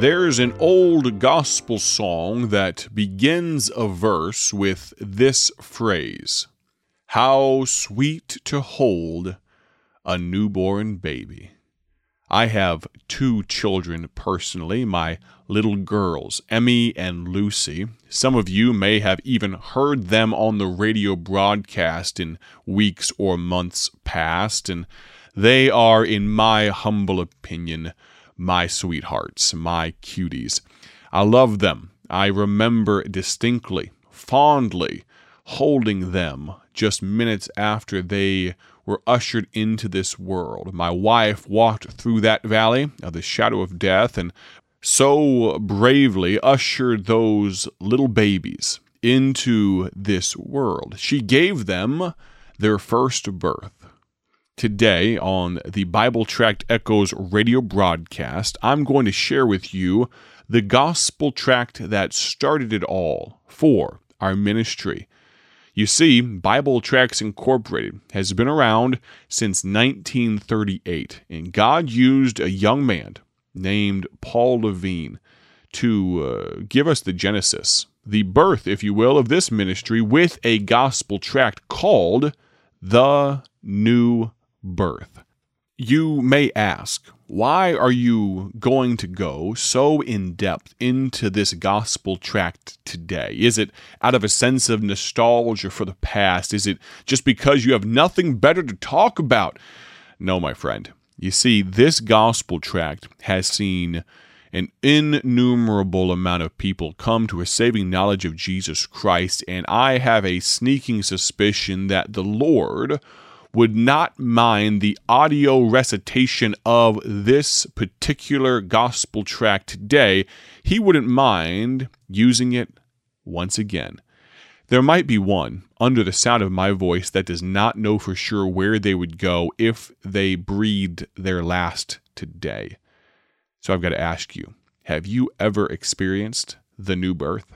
There's an old gospel song that begins a verse with this phrase How sweet to hold a newborn baby. I have two children personally, my little girls, Emmy and Lucy. Some of you may have even heard them on the radio broadcast in weeks or months past, and they are, in my humble opinion, my sweethearts, my cuties. I love them. I remember distinctly, fondly, holding them just minutes after they were ushered into this world. My wife walked through that valley of the shadow of death and so bravely ushered those little babies into this world. She gave them their first birth. Today, on the Bible Tract Echoes radio broadcast, I'm going to share with you the gospel tract that started it all for our ministry. You see, Bible Tracts Incorporated has been around since 1938, and God used a young man named Paul Levine to uh, give us the genesis, the birth, if you will, of this ministry with a gospel tract called The New birth. You may ask, why are you going to go so in depth into this gospel tract today? Is it out of a sense of nostalgia for the past? Is it just because you have nothing better to talk about? No, my friend. You see, this gospel tract has seen an innumerable amount of people come to a saving knowledge of Jesus Christ, and I have a sneaking suspicion that the Lord would not mind the audio recitation of this particular gospel tract today, he wouldn't mind using it once again. There might be one under the sound of my voice that does not know for sure where they would go if they breathed their last today. So I've got to ask you have you ever experienced the new birth?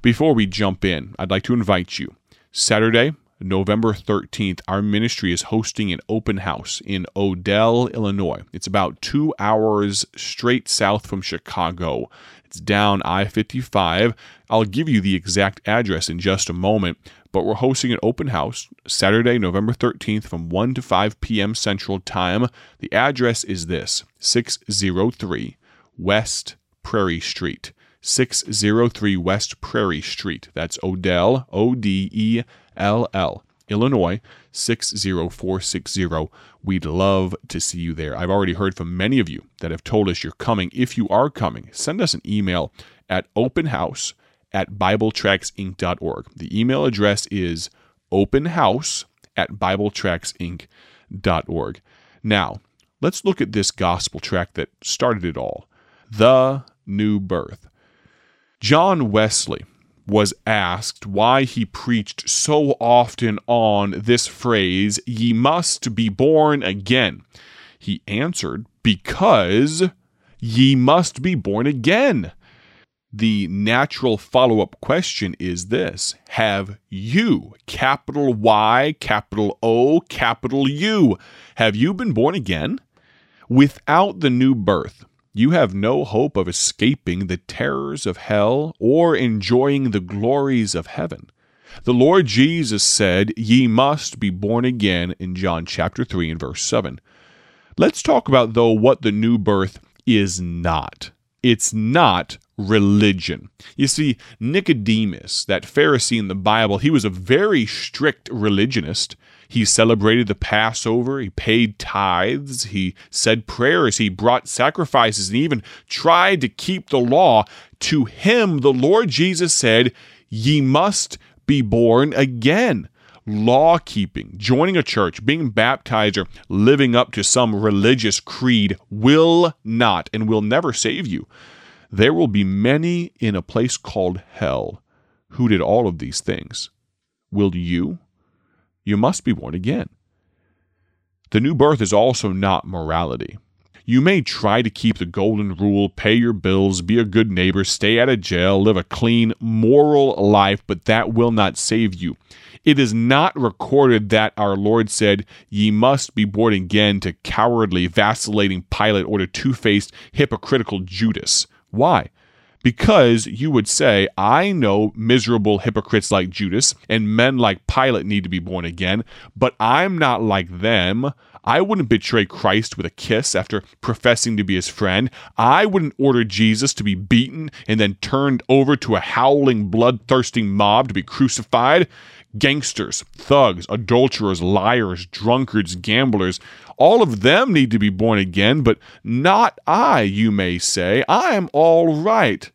Before we jump in, I'd like to invite you. Saturday, November 13th, our ministry is hosting an open house in Odell, Illinois. It's about two hours straight south from Chicago. It's down I 55. I'll give you the exact address in just a moment, but we're hosting an open house Saturday, November 13th from 1 to 5 p.m. Central Time. The address is this 603 West Prairie Street. 603 West Prairie Street. That's Odell, O D E LL, Illinois 60460. We'd love to see you there. I've already heard from many of you that have told us you're coming. If you are coming, send us an email at openhouse at BibleTractsInc.org. The email address is openhouse at BibleTractsInc.org. Now, let's look at this gospel track that started it all The New Birth. John Wesley was asked why he preached so often on this phrase, ye must be born again. He answered, because ye must be born again. The natural follow up question is this Have you, capital Y, capital O, capital U, have you been born again? Without the new birth, you have no hope of escaping the terrors of hell or enjoying the glories of heaven. The Lord Jesus said, Ye must be born again in John chapter 3 and verse 7. Let's talk about, though, what the new birth is not. It's not religion. You see, Nicodemus, that Pharisee in the Bible, he was a very strict religionist. He celebrated the Passover, he paid tithes, he said prayers, he brought sacrifices, and even tried to keep the law. To him, the Lord Jesus said, Ye must be born again. Law keeping, joining a church, being baptized, or living up to some religious creed will not and will never save you. There will be many in a place called hell who did all of these things. Will you? You must be born again. The new birth is also not morality. You may try to keep the golden rule, pay your bills, be a good neighbor, stay out of jail, live a clean, moral life, but that will not save you. It is not recorded that our Lord said, Ye must be born again to cowardly, vacillating Pilate or to two faced, hypocritical Judas. Why? Because you would say, I know miserable hypocrites like Judas and men like Pilate need to be born again, but I'm not like them. I wouldn't betray Christ with a kiss after professing to be his friend. I wouldn't order Jesus to be beaten and then turned over to a howling, bloodthirsty mob to be crucified. Gangsters, thugs, adulterers, liars, drunkards, gamblers, all of them need to be born again, but not I, you may say. I am all right.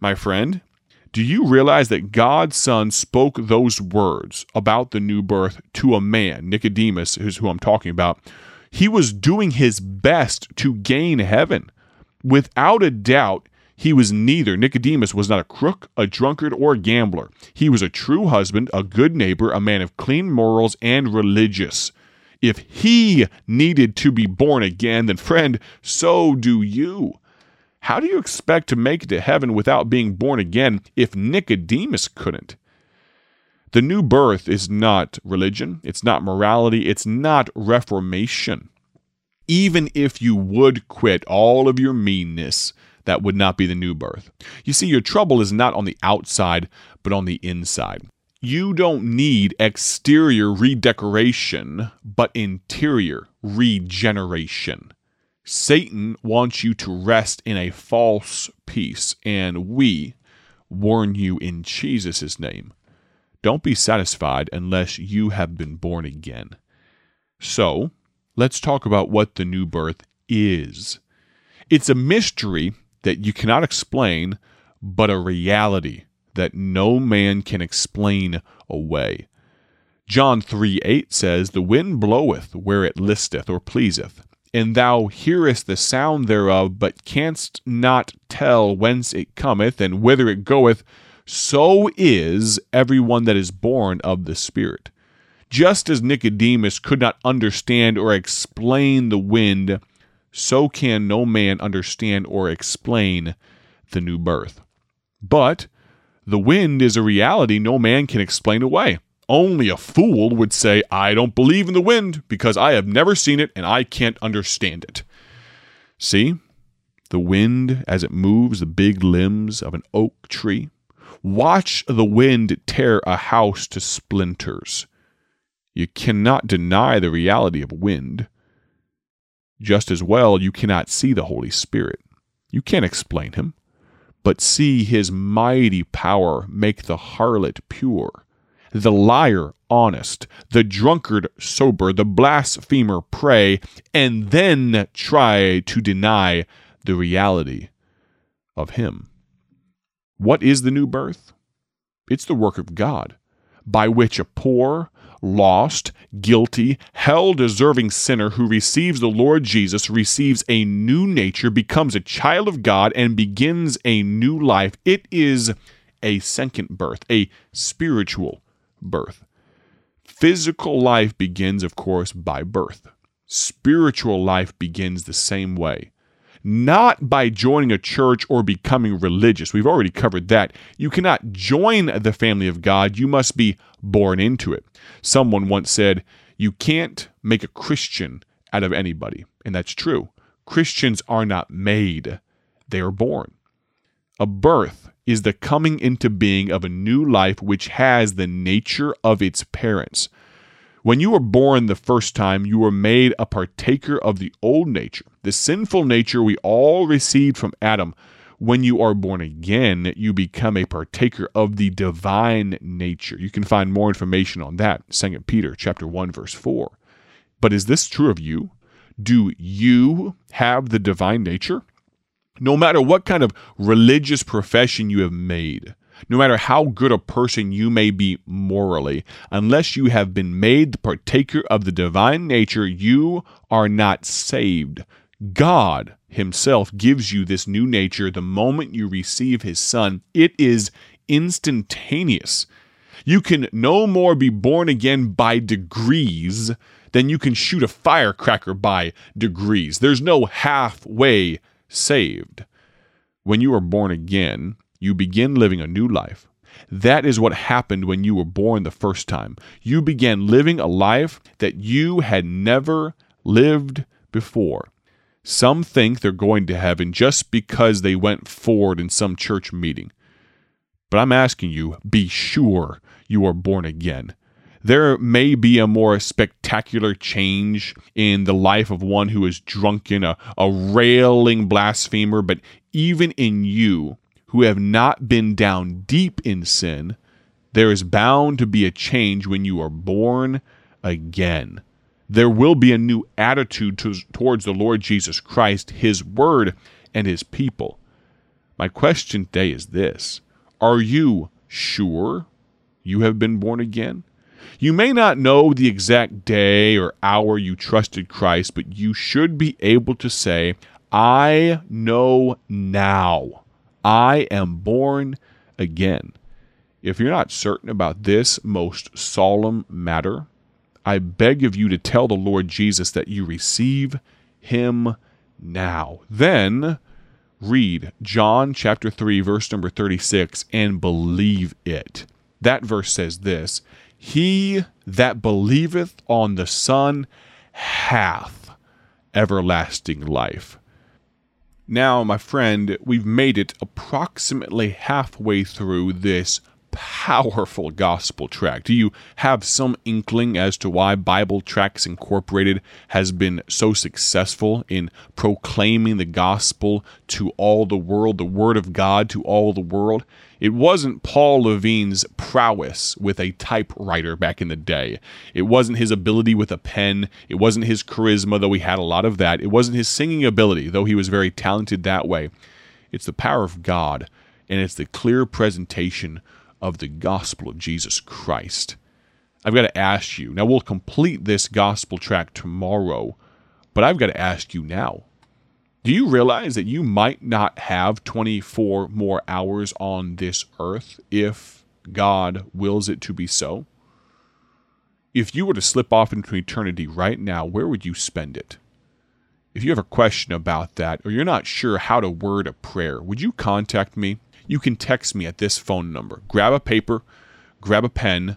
My friend, do you realize that God's Son spoke those words about the new birth to a man, Nicodemus, is who I'm talking about? He was doing his best to gain heaven. Without a doubt, he was neither. Nicodemus was not a crook, a drunkard, or a gambler. He was a true husband, a good neighbor, a man of clean morals, and religious. If he needed to be born again, then, friend, so do you. How do you expect to make it to heaven without being born again if Nicodemus couldn't? The new birth is not religion, it's not morality, it's not reformation. Even if you would quit all of your meanness, that would not be the new birth. You see, your trouble is not on the outside, but on the inside. You don't need exterior redecoration, but interior regeneration. Satan wants you to rest in a false peace, and we warn you in Jesus' name. Don't be satisfied unless you have been born again. So, let's talk about what the new birth is. It's a mystery that you cannot explain, but a reality that no man can explain away. John 3 8 says, The wind bloweth where it listeth or pleaseth and thou hearest the sound thereof, but canst not tell whence it cometh and whither it goeth, so is every one that is born of the Spirit. Just as Nicodemus could not understand or explain the wind, so can no man understand or explain the new birth. But the wind is a reality no man can explain away. Only a fool would say, I don't believe in the wind because I have never seen it and I can't understand it. See? The wind as it moves the big limbs of an oak tree. Watch the wind tear a house to splinters. You cannot deny the reality of wind. Just as well, you cannot see the Holy Spirit. You can't explain him, but see his mighty power make the harlot pure the liar honest, the drunkard sober, the blasphemer pray, and then try to deny the reality of Him. What is the new birth? It's the work of God, by which a poor, lost, guilty, hell deserving sinner who receives the Lord Jesus receives a new nature, becomes a child of God, and begins a new life. It is a second birth, a spiritual birth. Physical life begins, of course, by birth. Spiritual life begins the same way. Not by joining a church or becoming religious. We've already covered that. You cannot join the family of God, you must be born into it. Someone once said, You can't make a Christian out of anybody. And that's true. Christians are not made, they are born. A birth is the coming into being of a new life which has the nature of its parents. When you were born the first time, you were made a partaker of the old nature, the sinful nature we all received from Adam. When you are born again, you become a partaker of the divine nature. You can find more information on that, 2 Peter chapter 1 verse 4. But is this true of you? Do you have the divine nature? no matter what kind of religious profession you have made, no matter how good a person you may be morally, unless you have been made the partaker of the divine nature, you are not saved. God Himself gives you this new nature the moment you receive His Son. It is instantaneous. You can no more be born again by degrees than you can shoot a firecracker by degrees. There's no halfway saved. When you are born again, you begin living a new life. That is what happened when you were born the first time. You began living a life that you had never lived before. Some think they're going to heaven just because they went forward in some church meeting. But I'm asking you, be sure you are born again. There may be a more spectacular change in the life of one who is drunken, a, a railing blasphemer, but even in you who have not been down deep in sin, there is bound to be a change when you are born again. There will be a new attitude to, towards the Lord Jesus Christ, His Word, and His people. My question today is this Are you sure you have been born again? You may not know the exact day or hour you trusted Christ, but you should be able to say, I know now. I am born again. If you're not certain about this most solemn matter, I beg of you to tell the Lord Jesus that you receive him now. Then read John chapter 3 verse number 36 and believe it. That verse says this, he that believeth on the Son hath everlasting life. Now, my friend, we've made it approximately halfway through this powerful gospel tract. Do you have some inkling as to why Bible Tracts Incorporated has been so successful in proclaiming the gospel to all the world, the Word of God to all the world? It wasn't Paul Levine's prowess with a typewriter back in the day. It wasn't his ability with a pen. It wasn't his charisma, though he had a lot of that. It wasn't his singing ability, though he was very talented that way. It's the power of God, and it's the clear presentation of the gospel of Jesus Christ. I've got to ask you. Now, we'll complete this gospel track tomorrow, but I've got to ask you now. Do you realize that you might not have 24 more hours on this earth if God wills it to be so? If you were to slip off into eternity right now, where would you spend it? If you have a question about that, or you're not sure how to word a prayer, would you contact me? You can text me at this phone number. Grab a paper, grab a pen,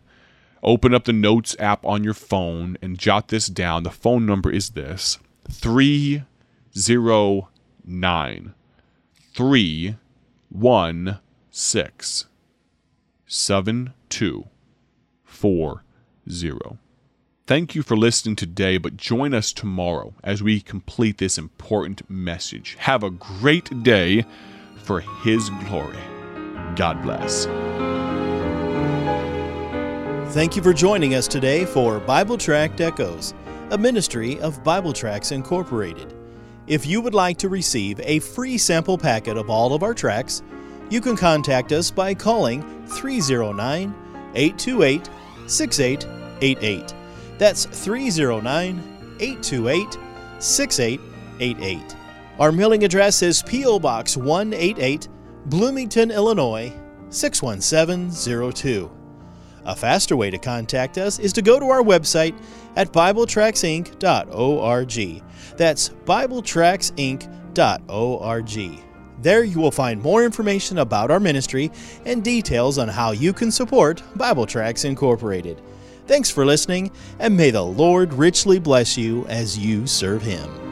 open up the notes app on your phone, and jot this down. The phone number is this 309 316 7240. Thank you for listening today, but join us tomorrow as we complete this important message. Have a great day for His glory. God bless. Thank you for joining us today for Bible Tract Echoes, a ministry of Bible Tracts Incorporated. If you would like to receive a free sample packet of all of our tracks, you can contact us by calling 309 828 6888. That's 309 828 6888. Our mailing address is P.O. Box 188, Bloomington, Illinois 61702. A faster way to contact us is to go to our website at BibleTractsInc.org. That's BibleTractsInc.org. There you will find more information about our ministry and details on how you can support Bible Tracts Incorporated. Thanks for listening, and may the Lord richly bless you as you serve Him.